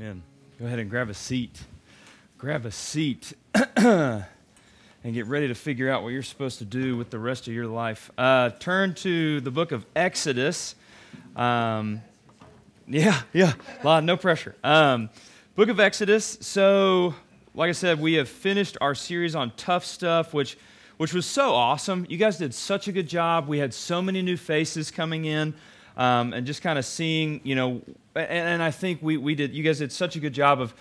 Amen. Go ahead and grab a seat. Grab a seat and get ready to figure out what you're supposed to do with the rest of your life. Uh, turn to the book of Exodus. Um, yeah, yeah, lot, no pressure. Um, book of Exodus. So, like I said, we have finished our series on tough stuff, which which was so awesome. You guys did such a good job. We had so many new faces coming in um, and just kind of seeing, you know, and, and I think we, we did, you guys did such a good job of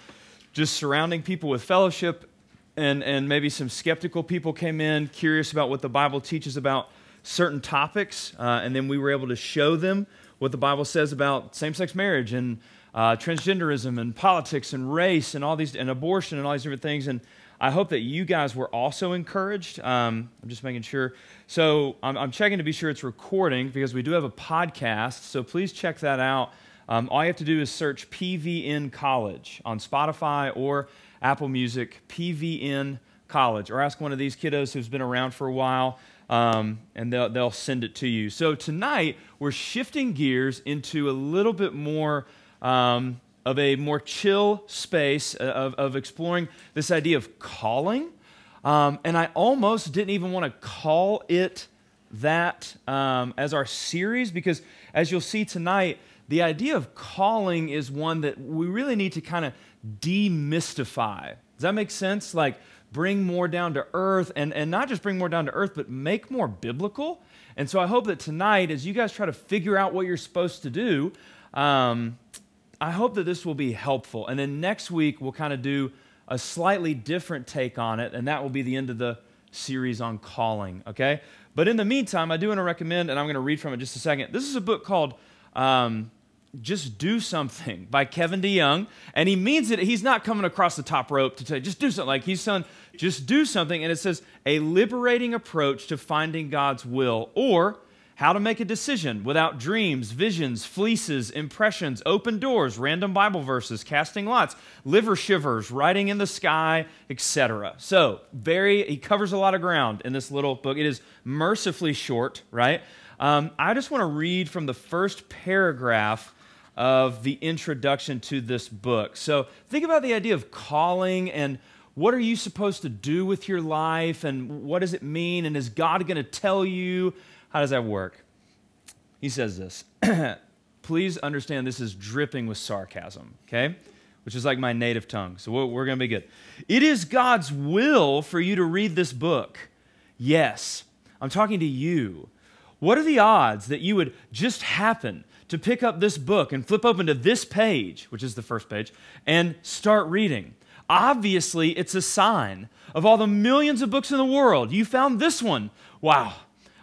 just surrounding people with fellowship and, and maybe some skeptical people came in curious about what the Bible teaches about certain topics, uh, and then we were able to show them what the Bible says about same sex marriage and uh, transgenderism and politics and race and all these, and abortion and all these different things. And I hope that you guys were also encouraged. Um, I'm just making sure. So I'm, I'm, checking to be sure it's recording because we do have a podcast. So please check that out. Um, all you have to do is search PVN College on Spotify or Apple Music, PVN College, or ask one of these kiddos who's been around for a while. Um, and they'll, they'll send it to you. So tonight, we're shifting gears into a little bit more um, of a more chill space uh, of, of exploring this idea of calling. Um, and I almost didn't even want to call it that um, as our series because, as you'll see tonight, the idea of calling is one that we really need to kind of demystify. Does that make sense? Like, bring more down to earth and, and not just bring more down to earth, but make more biblical. And so I hope that tonight, as you guys try to figure out what you're supposed to do, um, I hope that this will be helpful. And then next week, we'll kind of do a slightly different take on it, and that will be the end of the series on calling, okay? But in the meantime, I do want to recommend, and I'm going to read from it just a second. This is a book called um, Just Do Something by Kevin DeYoung, and he means it. He's not coming across the top rope to you, just do something. Like he's saying, just do something, and it says, a liberating approach to finding God's will, or how to make a decision without dreams, visions, fleeces, impressions, open doors, random Bible verses, casting lots, liver shivers, writing in the sky, etc. So, very, he covers a lot of ground in this little book. It is mercifully short, right? Um, I just want to read from the first paragraph of the introduction to this book. So, think about the idea of calling and what are you supposed to do with your life and what does it mean? And is God going to tell you? How does that work? He says this. Please understand this is dripping with sarcasm, okay? Which is like my native tongue. So we're going to be good. It is God's will for you to read this book. Yes, I'm talking to you. What are the odds that you would just happen to pick up this book and flip open to this page, which is the first page, and start reading? Obviously, it's a sign of all the millions of books in the world. You found this one. Wow,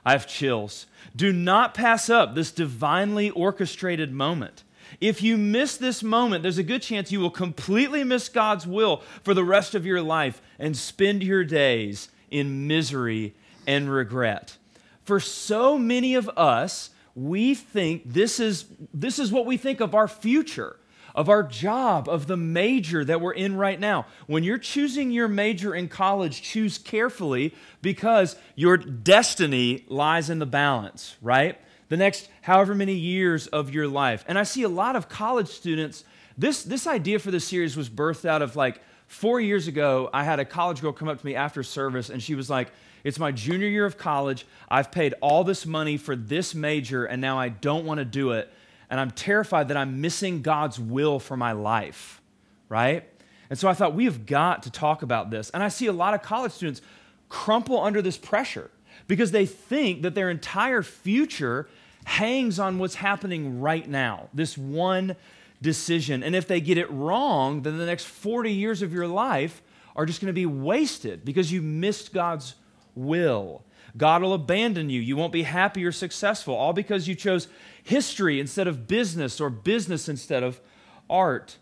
I have chills. Do not pass up this divinely orchestrated moment. If you miss this moment, there's a good chance you will completely miss God's will for the rest of your life and spend your days in misery and regret. For so many of us, we think this is, this is what we think of our future of our job, of the major that we're in right now. When you're choosing your major in college, choose carefully because your destiny lies in the balance, right? The next however many years of your life. And I see a lot of college students. This, this idea for this series was birthed out of like four years ago. I had a college girl come up to me after service, and she was like, It's my junior year of college. I've paid all this money for this major, and now I don't want to do it and I'm terrified that I'm missing God's will for my life, right? And so I thought we have got to talk about this. And I see a lot of college students crumple under this pressure because they think that their entire future hangs on what's happening right now, this one decision. And if they get it wrong, then the next 40 years of your life are just going to be wasted because you missed God's will. God will abandon you. You won't be happy or successful, all because you chose history instead of business or business instead of art.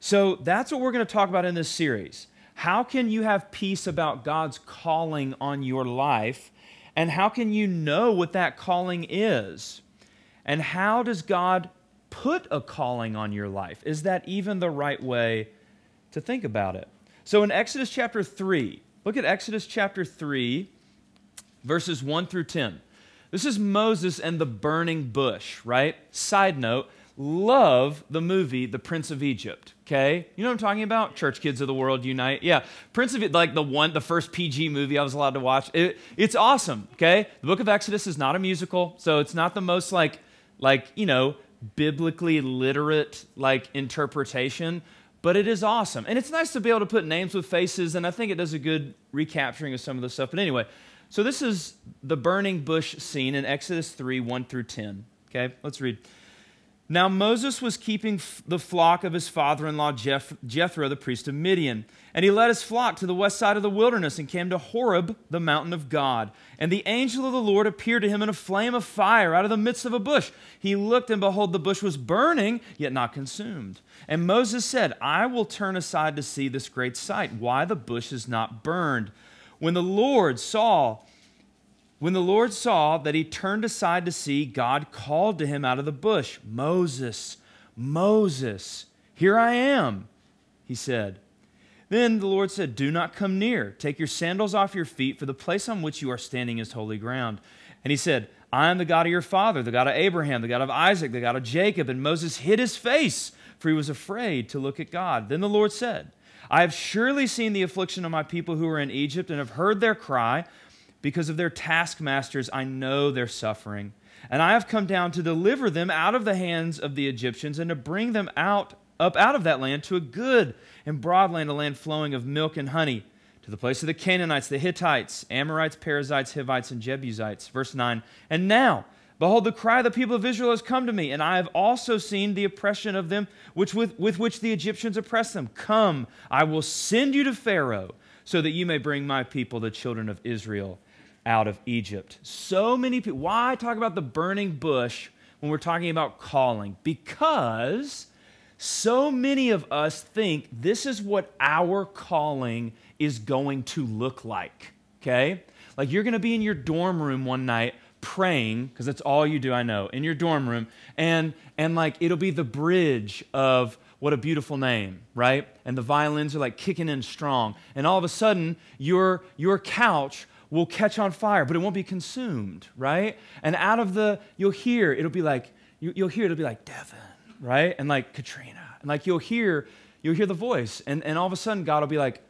So that's what we're going to talk about in this series. How can you have peace about God's calling on your life? And how can you know what that calling is? And how does God put a calling on your life? Is that even the right way to think about it? So in Exodus chapter 3, look at Exodus chapter 3, verses 1 through 10. This is Moses and the burning bush, right? Side note, love the movie The Prince of Egypt. Okay, you know what I'm talking about? Church Kids of the World Unite. Yeah, Prince of like the one, the first PG movie I was allowed to watch. It, it's awesome. Okay, the Book of Exodus is not a musical, so it's not the most like, like you know, biblically literate like interpretation, but it is awesome, and it's nice to be able to put names with faces, and I think it does a good recapturing of some of the stuff. But anyway, so this is the burning bush scene in Exodus three one through ten. Okay, let's read. Now Moses was keeping f- the flock of his father in law Jethro, the priest of Midian. And he led his flock to the west side of the wilderness and came to Horeb, the mountain of God. And the angel of the Lord appeared to him in a flame of fire out of the midst of a bush. He looked, and behold, the bush was burning, yet not consumed. And Moses said, I will turn aside to see this great sight, why the bush is not burned. When the Lord saw when the Lord saw that he turned aside to see, God called to him out of the bush, Moses, Moses, here I am, he said. Then the Lord said, Do not come near. Take your sandals off your feet, for the place on which you are standing is holy ground. And he said, I am the God of your father, the God of Abraham, the God of Isaac, the God of Jacob. And Moses hid his face, for he was afraid to look at God. Then the Lord said, I have surely seen the affliction of my people who are in Egypt, and have heard their cry. Because of their taskmasters, I know their suffering. And I have come down to deliver them out of the hands of the Egyptians and to bring them out up out of that land to a good and broad land, a land flowing of milk and honey, to the place of the Canaanites, the Hittites, Amorites, Perizzites, Hivites, and Jebusites. Verse 9. And now, behold, the cry of the people of Israel has come to me, and I have also seen the oppression of them which with, with which the Egyptians oppress them. Come, I will send you to Pharaoh, so that you may bring my people, the children of Israel, out of Egypt. So many people, why talk about the burning bush when we're talking about calling? Because so many of us think this is what our calling is going to look like, okay? Like you're gonna be in your dorm room one night praying, because that's all you do, I know, in your dorm room, and and like it'll be the bridge of what a beautiful name, right? And the violins are like kicking in strong. And all of a sudden, your your couch will catch on fire, but it won't be consumed, right? And out of the, you'll hear, it'll be like, you, will hear, it'll be like Devin, right? And like Katrina. And like you'll hear, you'll hear the voice. And, and all of a sudden, God will be like,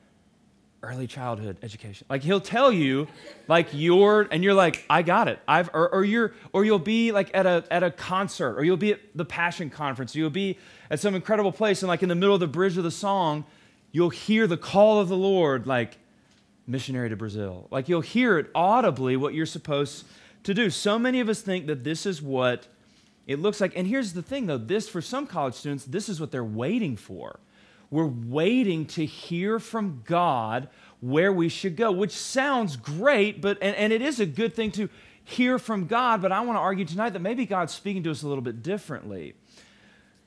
early childhood education. Like he'll tell you, like you're, and you're like, I got it. I've, or, or you're, or you'll be like at a at a concert, or you'll be at the Passion Conference, you'll be at some incredible place, and like in the middle of the bridge of the song, you'll hear the call of the Lord, like missionary to Brazil. Like you'll hear it audibly what you're supposed to do. So many of us think that this is what it looks like. And here's the thing though this, for some college students, this is what they're waiting for. We're waiting to hear from God where we should go, which sounds great, but and, and it is a good thing to hear from God, but I want to argue tonight that maybe God's speaking to us a little bit differently.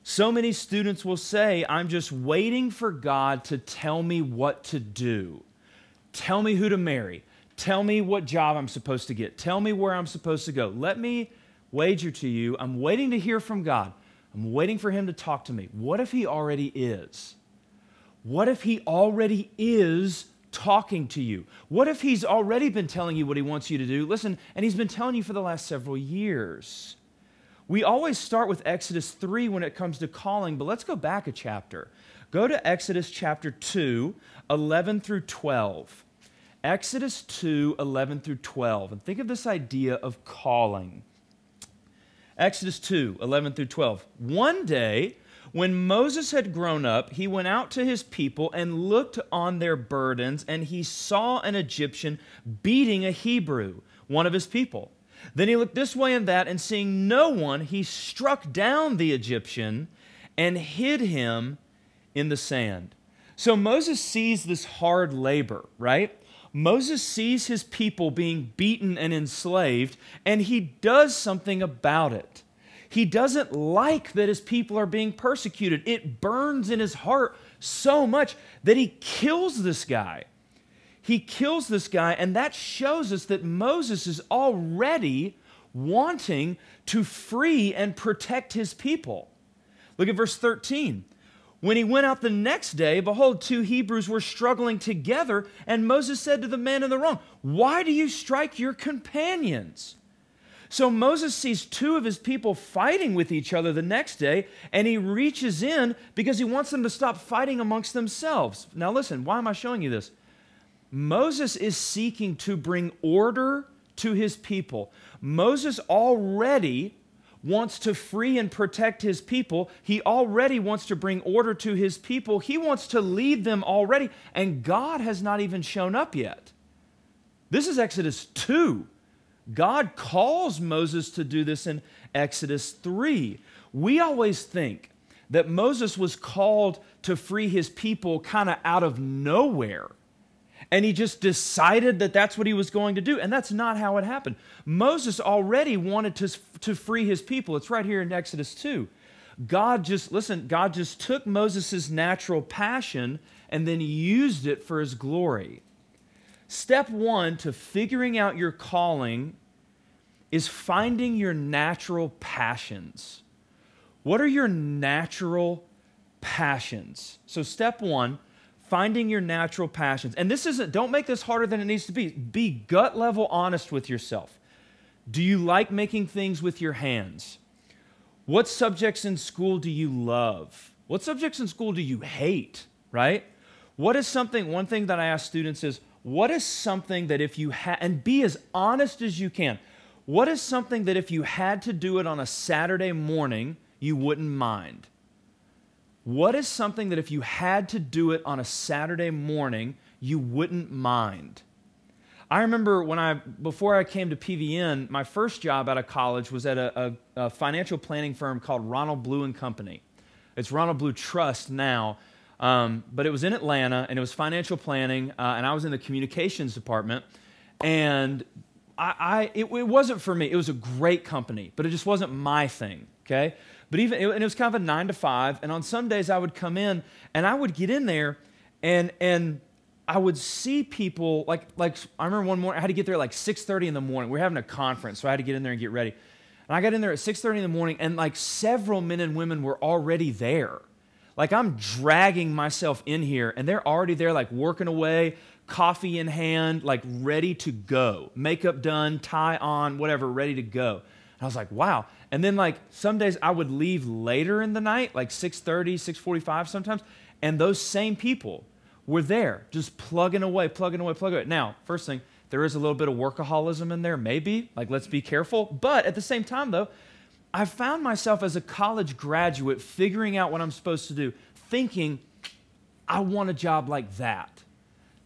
So many students will say, I'm just waiting for God to tell me what to do. Tell me who to marry. Tell me what job I'm supposed to get. Tell me where I'm supposed to go. Let me wager to you, I'm waiting to hear from God. I'm waiting for Him to talk to me. What if He already is? What if He already is talking to you? What if He's already been telling you what He wants you to do? Listen, and He's been telling you for the last several years. We always start with Exodus 3 when it comes to calling, but let's go back a chapter. Go to Exodus chapter 2, 11 through 12. Exodus 2 11 through 12. And think of this idea of calling. Exodus 2 11 through 12. One day, when Moses had grown up, he went out to his people and looked on their burdens, and he saw an Egyptian beating a Hebrew, one of his people. Then he looked this way and that, and seeing no one, he struck down the Egyptian and hid him in the sand. So Moses sees this hard labor, right? Moses sees his people being beaten and enslaved, and he does something about it. He doesn't like that his people are being persecuted. It burns in his heart so much that he kills this guy. He kills this guy, and that shows us that Moses is already wanting to free and protect his people. Look at verse 13. When he went out the next day, behold, two Hebrews were struggling together, and Moses said to the man in the wrong, Why do you strike your companions? So Moses sees two of his people fighting with each other the next day, and he reaches in because he wants them to stop fighting amongst themselves. Now, listen, why am I showing you this? Moses is seeking to bring order to his people. Moses already wants to free and protect his people. He already wants to bring order to his people. He wants to lead them already, and God has not even shown up yet. This is Exodus 2. God calls Moses to do this in Exodus 3. We always think that Moses was called to free his people kind of out of nowhere. And he just decided that that's what he was going to do. And that's not how it happened. Moses already wanted to, to free his people. It's right here in Exodus 2. God just, listen, God just took Moses' natural passion and then used it for his glory. Step one to figuring out your calling is finding your natural passions. What are your natural passions? So, step one, finding your natural passions. And this isn't, don't make this harder than it needs to be. Be gut level honest with yourself. Do you like making things with your hands? What subjects in school do you love? What subjects in school do you hate, right? What is something, one thing that I ask students is, what is something that if you had, and be as honest as you can, what is something that if you had to do it on a Saturday morning, you wouldn't mind? What is something that if you had to do it on a Saturday morning, you wouldn't mind? I remember when I, before I came to PVN, my first job out of college was at a, a, a financial planning firm called Ronald Blue and Company. It's Ronald Blue Trust now, um, but it was in Atlanta and it was financial planning, uh, and I was in the communications department. And I, I it, it, wasn't for me. It was a great company, but it just wasn't my thing. Okay, but even and it was kind of a nine to five. And on some days I would come in and I would get in there, and and I would see people like like I remember one morning I had to get there at like six thirty in the morning. We are having a conference, so I had to get in there and get ready. And I got in there at six thirty in the morning, and like several men and women were already there. Like I'm dragging myself in here, and they're already there, like working away, coffee in hand, like ready to go. Makeup done, tie on, whatever, ready to go. And I was like, wow. And then like some days I would leave later in the night, like 6:30, 6:45 sometimes, and those same people were there, just plugging away, plugging away, plugging away. Now, first thing, there is a little bit of workaholism in there, maybe. Like, let's be careful. But at the same time, though, I found myself as a college graduate figuring out what I'm supposed to do, thinking, I want a job like that.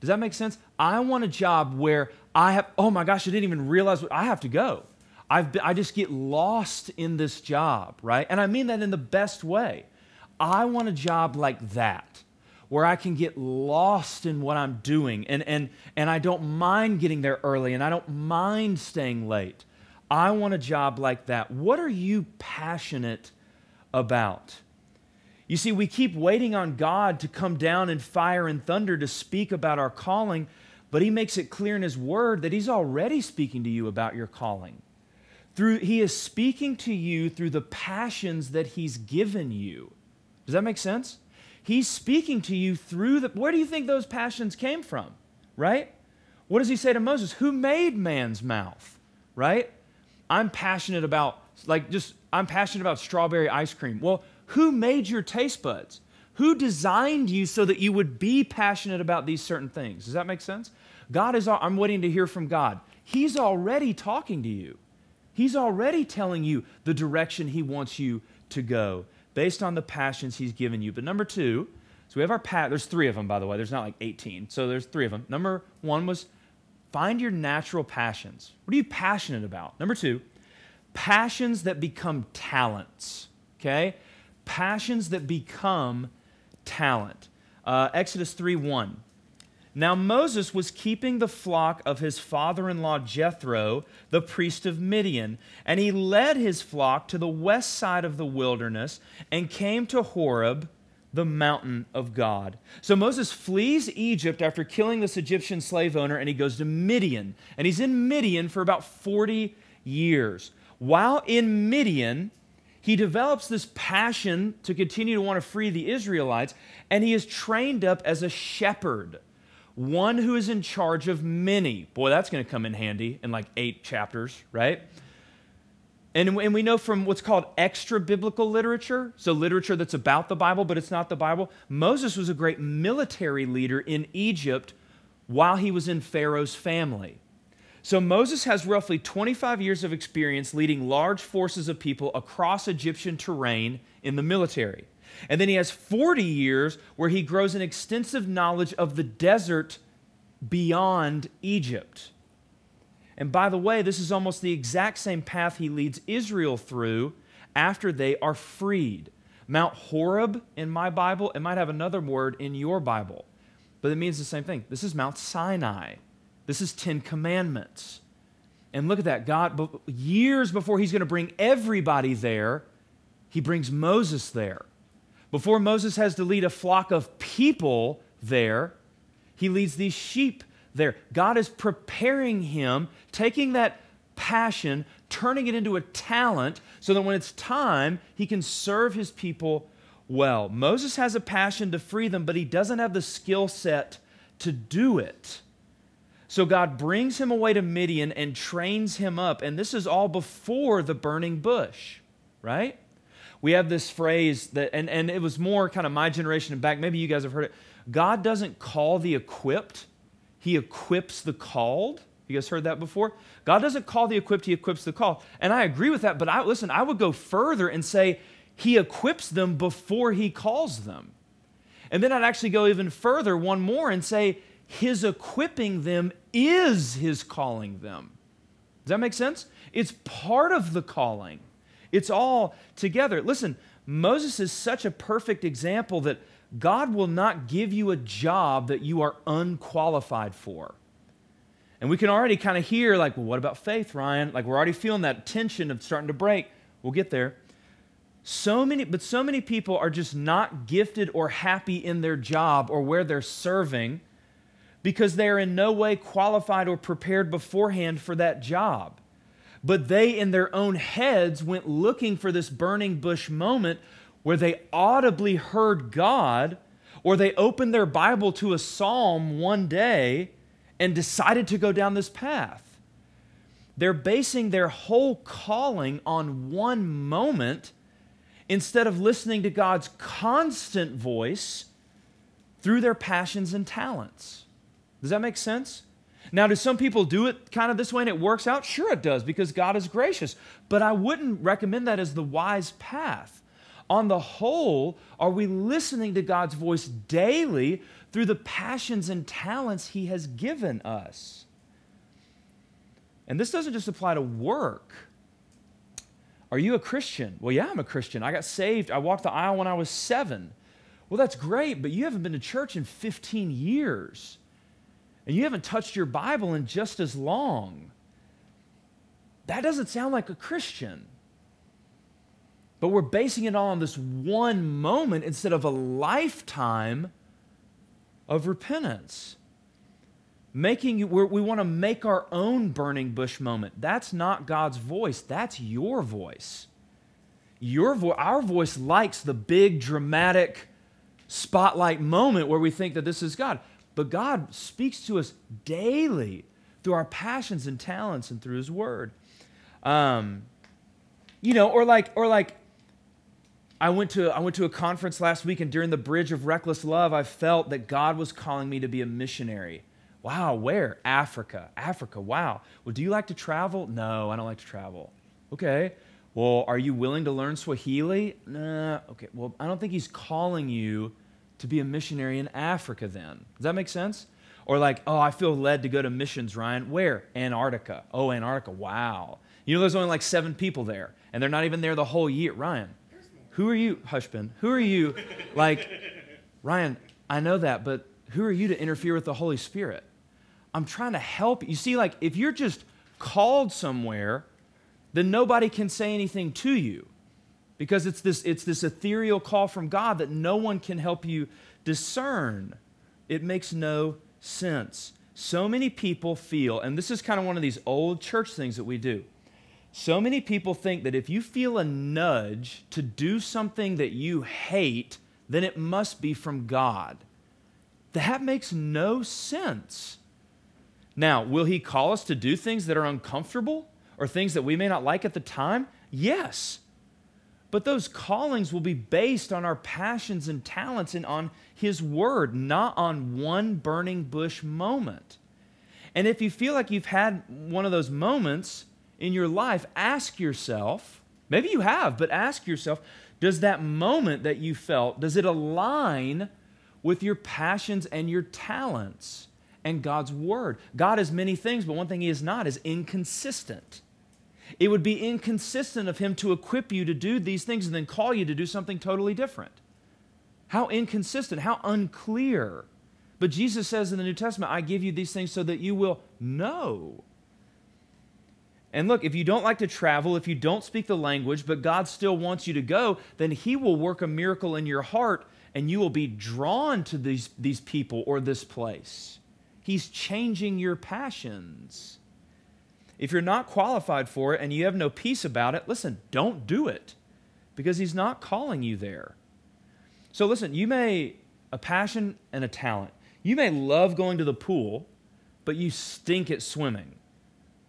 Does that make sense? I want a job where I have, oh my gosh, I didn't even realize what I have to go. I've been, I just get lost in this job, right? And I mean that in the best way. I want a job like that where I can get lost in what I'm doing and, and, and I don't mind getting there early and I don't mind staying late. I want a job like that. What are you passionate about? You see, we keep waiting on God to come down in fire and thunder to speak about our calling, but He makes it clear in His Word that He's already speaking to you about your calling. Through, he is speaking to you through the passions that He's given you. Does that make sense? He's speaking to you through the. Where do you think those passions came from? Right? What does He say to Moses? Who made man's mouth? Right? I'm passionate about, like, just, I'm passionate about strawberry ice cream. Well, who made your taste buds? Who designed you so that you would be passionate about these certain things? Does that make sense? God is, I'm waiting to hear from God. He's already talking to you. He's already telling you the direction He wants you to go based on the passions He's given you. But number two, so we have our pat. There's three of them, by the way. There's not like 18. So there's three of them. Number one was Find your natural passions. What are you passionate about? Number two, passions that become talents. Okay? Passions that become talent. Uh, Exodus 3 1. Now Moses was keeping the flock of his father in law Jethro, the priest of Midian, and he led his flock to the west side of the wilderness and came to Horeb the mountain of God. So Moses flees Egypt after killing this Egyptian slave owner and he goes to Midian. And he's in Midian for about 40 years. While in Midian, he develops this passion to continue to want to free the Israelites, and he is trained up as a shepherd, one who is in charge of many. Boy, that's going to come in handy in like eight chapters, right? And, and we know from what's called extra biblical literature, so literature that's about the Bible, but it's not the Bible, Moses was a great military leader in Egypt while he was in Pharaoh's family. So Moses has roughly 25 years of experience leading large forces of people across Egyptian terrain in the military. And then he has 40 years where he grows an extensive knowledge of the desert beyond Egypt. And by the way, this is almost the exact same path he leads Israel through after they are freed. Mount Horeb in my Bible, it might have another word in your Bible, but it means the same thing. This is Mount Sinai. This is 10 commandments. And look at that. God, years before he's going to bring everybody there, he brings Moses there. Before Moses has to lead a flock of people there, he leads these sheep there. God is preparing him, taking that passion, turning it into a talent, so that when it's time, he can serve his people well. Moses has a passion to free them, but he doesn't have the skill set to do it. So God brings him away to Midian and trains him up. And this is all before the burning bush, right? We have this phrase that, and, and it was more kind of my generation and back, maybe you guys have heard it. God doesn't call the equipped, He equips the called. You guys heard that before? God doesn't call the equipped, He equips the called. And I agree with that, but I, listen, I would go further and say He equips them before He calls them. And then I'd actually go even further, one more, and say his equipping them is his calling them. Does that make sense? It's part of the calling, it's all together. Listen, Moses is such a perfect example that God will not give you a job that you are unqualified for. And we can already kind of hear, like, well, what about faith, Ryan? Like, we're already feeling that tension of starting to break. We'll get there. So many, but so many people are just not gifted or happy in their job or where they're serving because they are in no way qualified or prepared beforehand for that job. But they, in their own heads, went looking for this burning bush moment where they audibly heard God, or they opened their Bible to a psalm one day and decided to go down this path. They're basing their whole calling on one moment instead of listening to God's constant voice through their passions and talents. Does that make sense? Now, do some people do it kind of this way and it works out? Sure, it does because God is gracious. But I wouldn't recommend that as the wise path. On the whole, are we listening to God's voice daily through the passions and talents He has given us? And this doesn't just apply to work. Are you a Christian? Well, yeah, I'm a Christian. I got saved. I walked the aisle when I was seven. Well, that's great, but you haven't been to church in 15 years and you haven't touched your Bible in just as long. That doesn't sound like a Christian. But we're basing it all on this one moment instead of a lifetime of repentance. Making we want to make our own burning bush moment. That's not God's voice. That's your voice. Your vo- our voice likes the big dramatic spotlight moment where we think that this is God. But God speaks to us daily through our passions and talents and through His Word. Um, you know, or like, or like, I went to I went to a conference last week, and during the Bridge of Reckless Love, I felt that God was calling me to be a missionary. Wow, where? Africa. Africa. Wow. Well, do you like to travel? No, I don't like to travel. Okay. Well, are you willing to learn Swahili? Nah. Okay. Well, I don't think He's calling you to be a missionary in Africa then. Does that make sense? Or like, oh, I feel led to go to missions, Ryan. Where? Antarctica. Oh, Antarctica. Wow. You know, there's only like seven people there, and they're not even there the whole year. Ryan, who are you, Hushbin? Who are you? Like, Ryan, I know that, but who are you to interfere with the Holy Spirit? I'm trying to help. You see, like, if you're just called somewhere, then nobody can say anything to you because it's this, it's this ethereal call from God that no one can help you discern. It makes no sense. So many people feel, and this is kind of one of these old church things that we do. So many people think that if you feel a nudge to do something that you hate, then it must be from God. That makes no sense. Now, will He call us to do things that are uncomfortable or things that we may not like at the time? Yes. But those callings will be based on our passions and talents and on His Word, not on one burning bush moment. And if you feel like you've had one of those moments in your life, ask yourself, maybe you have, but ask yourself, does that moment that you felt, does it align with your passions and your talents and God's word? God is many things, but one thing he is not is inconsistent. It would be inconsistent of him to equip you to do these things and then call you to do something totally different. How inconsistent, how unclear. But Jesus says in the New Testament, I give you these things so that you will know. And look, if you don't like to travel, if you don't speak the language, but God still wants you to go, then He will work a miracle in your heart and you will be drawn to these, these people or this place. He's changing your passions. If you're not qualified for it and you have no peace about it, listen, don't do it because He's not calling you there. So, listen, you may, a passion and a talent. You may love going to the pool, but you stink at swimming.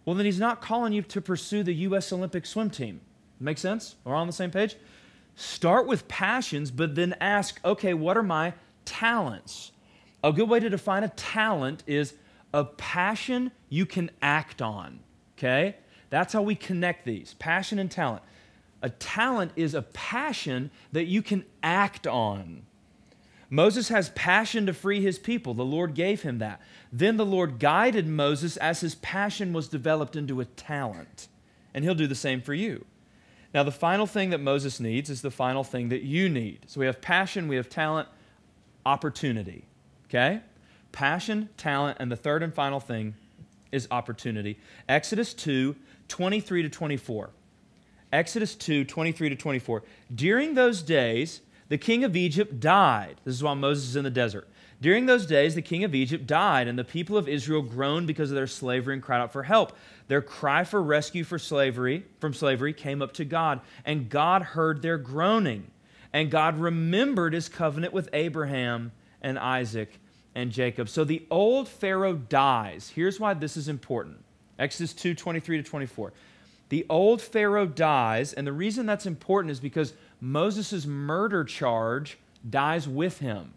Well, then he's not calling you to pursue the U.S. Olympic swim team. Make sense? We're on the same page? Start with passions, but then ask, okay, what are my talents? A good way to define a talent is a passion you can act on. Okay? That's how we connect these passion and talent. A talent is a passion that you can act on. Moses has passion to free his people. The Lord gave him that. Then the Lord guided Moses as his passion was developed into a talent. And he'll do the same for you. Now, the final thing that Moses needs is the final thing that you need. So we have passion, we have talent, opportunity. Okay? Passion, talent, and the third and final thing is opportunity. Exodus 2 23 to 24. Exodus 2 23 to 24. During those days, the king of Egypt died. This is while Moses is in the desert. During those days, the king of Egypt died, and the people of Israel groaned because of their slavery and cried out for help. Their cry for rescue for slavery, from slavery came up to God, and God heard their groaning. And God remembered his covenant with Abraham and Isaac and Jacob. So the old Pharaoh dies. Here's why this is important. Exodus 2 23 to 24. The old Pharaoh dies, and the reason that's important is because Moses' murder charge dies with him.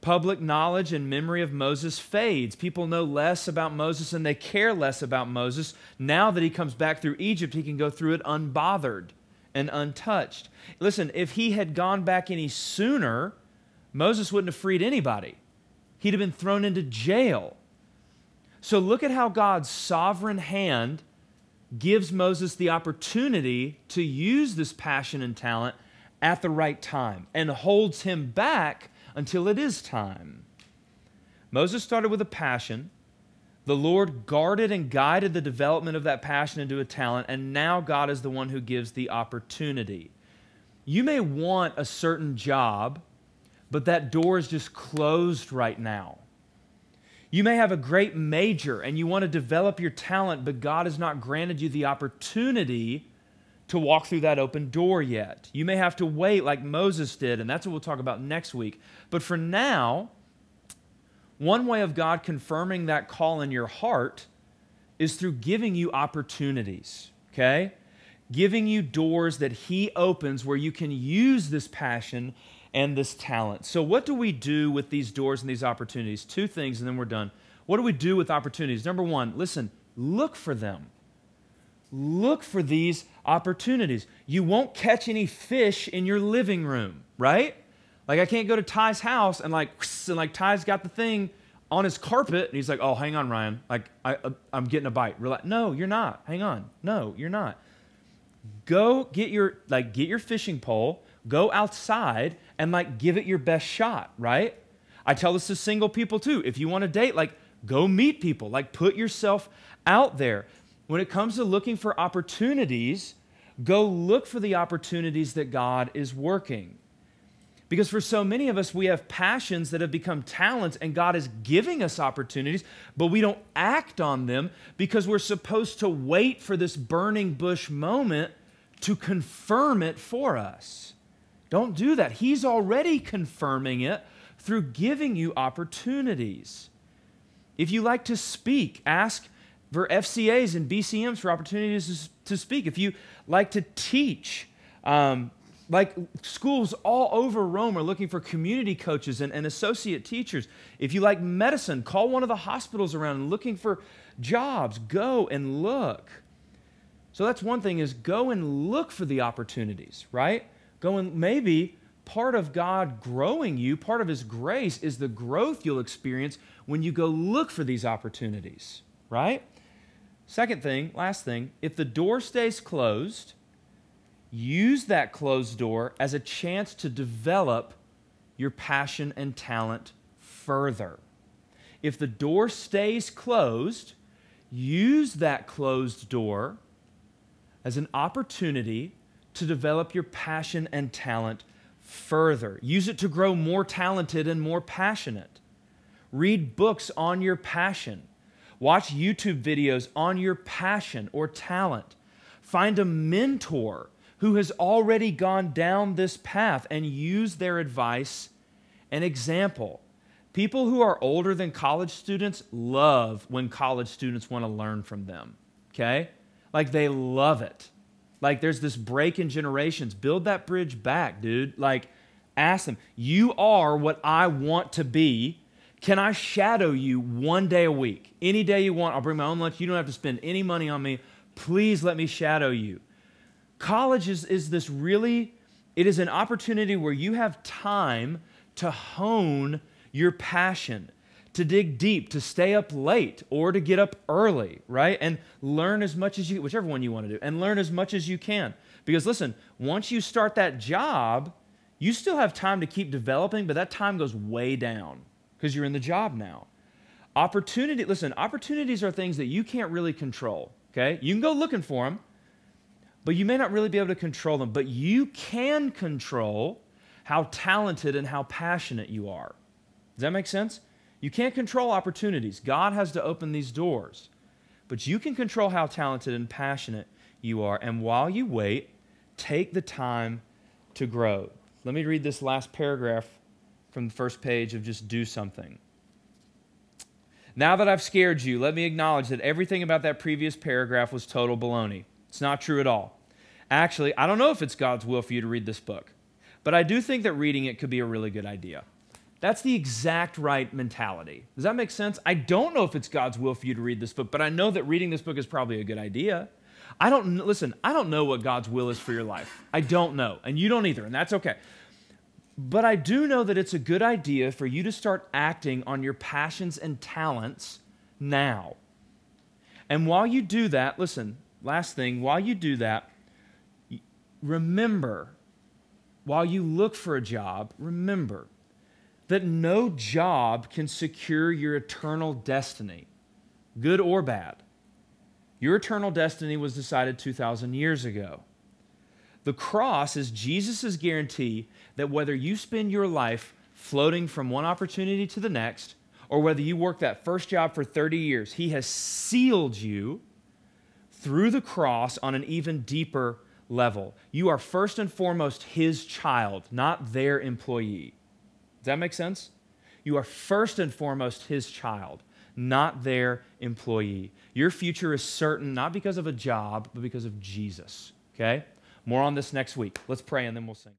Public knowledge and memory of Moses fades. People know less about Moses and they care less about Moses. Now that he comes back through Egypt, he can go through it unbothered and untouched. Listen, if he had gone back any sooner, Moses wouldn't have freed anybody. He'd have been thrown into jail. So look at how God's sovereign hand gives Moses the opportunity to use this passion and talent at the right time and holds him back until it is time. Moses started with a passion. The Lord guarded and guided the development of that passion into a talent, and now God is the one who gives the opportunity. You may want a certain job, but that door is just closed right now. You may have a great major and you want to develop your talent, but God has not granted you the opportunity to walk through that open door yet. You may have to wait like Moses did, and that's what we'll talk about next week. But for now, one way of God confirming that call in your heart is through giving you opportunities, okay? Giving you doors that He opens where you can use this passion and this talent. So, what do we do with these doors and these opportunities? Two things, and then we're done. What do we do with opportunities? Number one, listen, look for them. Look for these opportunities. You won't catch any fish in your living room, right? Like I can't go to Ty's house and like and like Ty's got the thing on his carpet and he's like, "Oh, hang on, Ryan. Like I uh, I'm getting a bite." Relax. No, you're not. Hang on. No, you're not. Go get your like get your fishing pole, go outside and like give it your best shot, right? I tell this to single people too. If you want to date, like go meet people, like put yourself out there. When it comes to looking for opportunities, go look for the opportunities that God is working. Because for so many of us, we have passions that have become talents, and God is giving us opportunities, but we don't act on them because we're supposed to wait for this burning bush moment to confirm it for us. Don't do that. He's already confirming it through giving you opportunities. If you like to speak, ask for FCAs and BCMs for opportunities to speak. If you like to teach, um, like schools all over Rome are looking for community coaches and, and, associate teachers. If you like medicine, call one of the hospitals around and looking for jobs. Go and look. So that's one thing is go and look for the opportunities, right? Go and maybe part of God growing you, part of his grace is the growth you'll experience when you go look for these opportunities, right? Second thing, last thing, if the door stays closed, use that closed door as a chance to develop your passion and talent further. If the door stays closed, use that closed door as an opportunity to develop your passion and talent further. Use it to grow more talented and more passionate. Read books on your passion. Watch YouTube videos on your passion or talent. Find a mentor who has already gone down this path and use their advice and example. People who are older than college students love when college students want to learn from them. Okay? Like they love it. Like there's this break in generations. Build that bridge back, dude. Like ask them, you are what I want to be. Can I shadow you one day a week? Any day you want, I'll bring my own lunch. You don't have to spend any money on me. Please let me shadow you. College is, is this really, it is an opportunity where you have time to hone your passion to dig deep, to stay up late, or to get up early, right? And learn as much as you, whichever one you want to do, and learn as much as you can. Because listen, once you start that job, you still have time to keep developing, but that time goes way down because you're in the job now. Opportunity, listen, opportunities are things that you can't really control, okay? You can go looking for them, but you may not really be able to control them, but you can control how talented and how passionate you are. Does that make sense? You can't control opportunities. God has to open these doors. But you can control how talented and passionate you are. And while you wait, take the time to grow. Let me read this last paragraph from the first page of just do something. Now that I've scared you, let me acknowledge that everything about that previous paragraph was total baloney. It's not true at all. Actually, I don't know if it's God's will for you to read this book, but I do think that reading it could be a really good idea. That's the exact right mentality. Does that make sense? I don't know if it's God's will for you to read this book, but I know that reading this book is probably a good idea. I don't listen, I don't know what God's will is for your life. I don't know, and you don't either, and that's okay. But I do know that it's a good idea for you to start acting on your passions and talents now. And while you do that, listen, last thing, while you do that, remember, while you look for a job, remember that no job can secure your eternal destiny, good or bad. Your eternal destiny was decided 2,000 years ago. The cross is Jesus' guarantee that whether you spend your life floating from one opportunity to the next, or whether you work that first job for 30 years, He has sealed you through the cross on an even deeper level. You are first and foremost His child, not their employee. Does that make sense? You are first and foremost his child, not their employee. Your future is certain not because of a job, but because of Jesus. Okay? More on this next week. Let's pray and then we'll sing.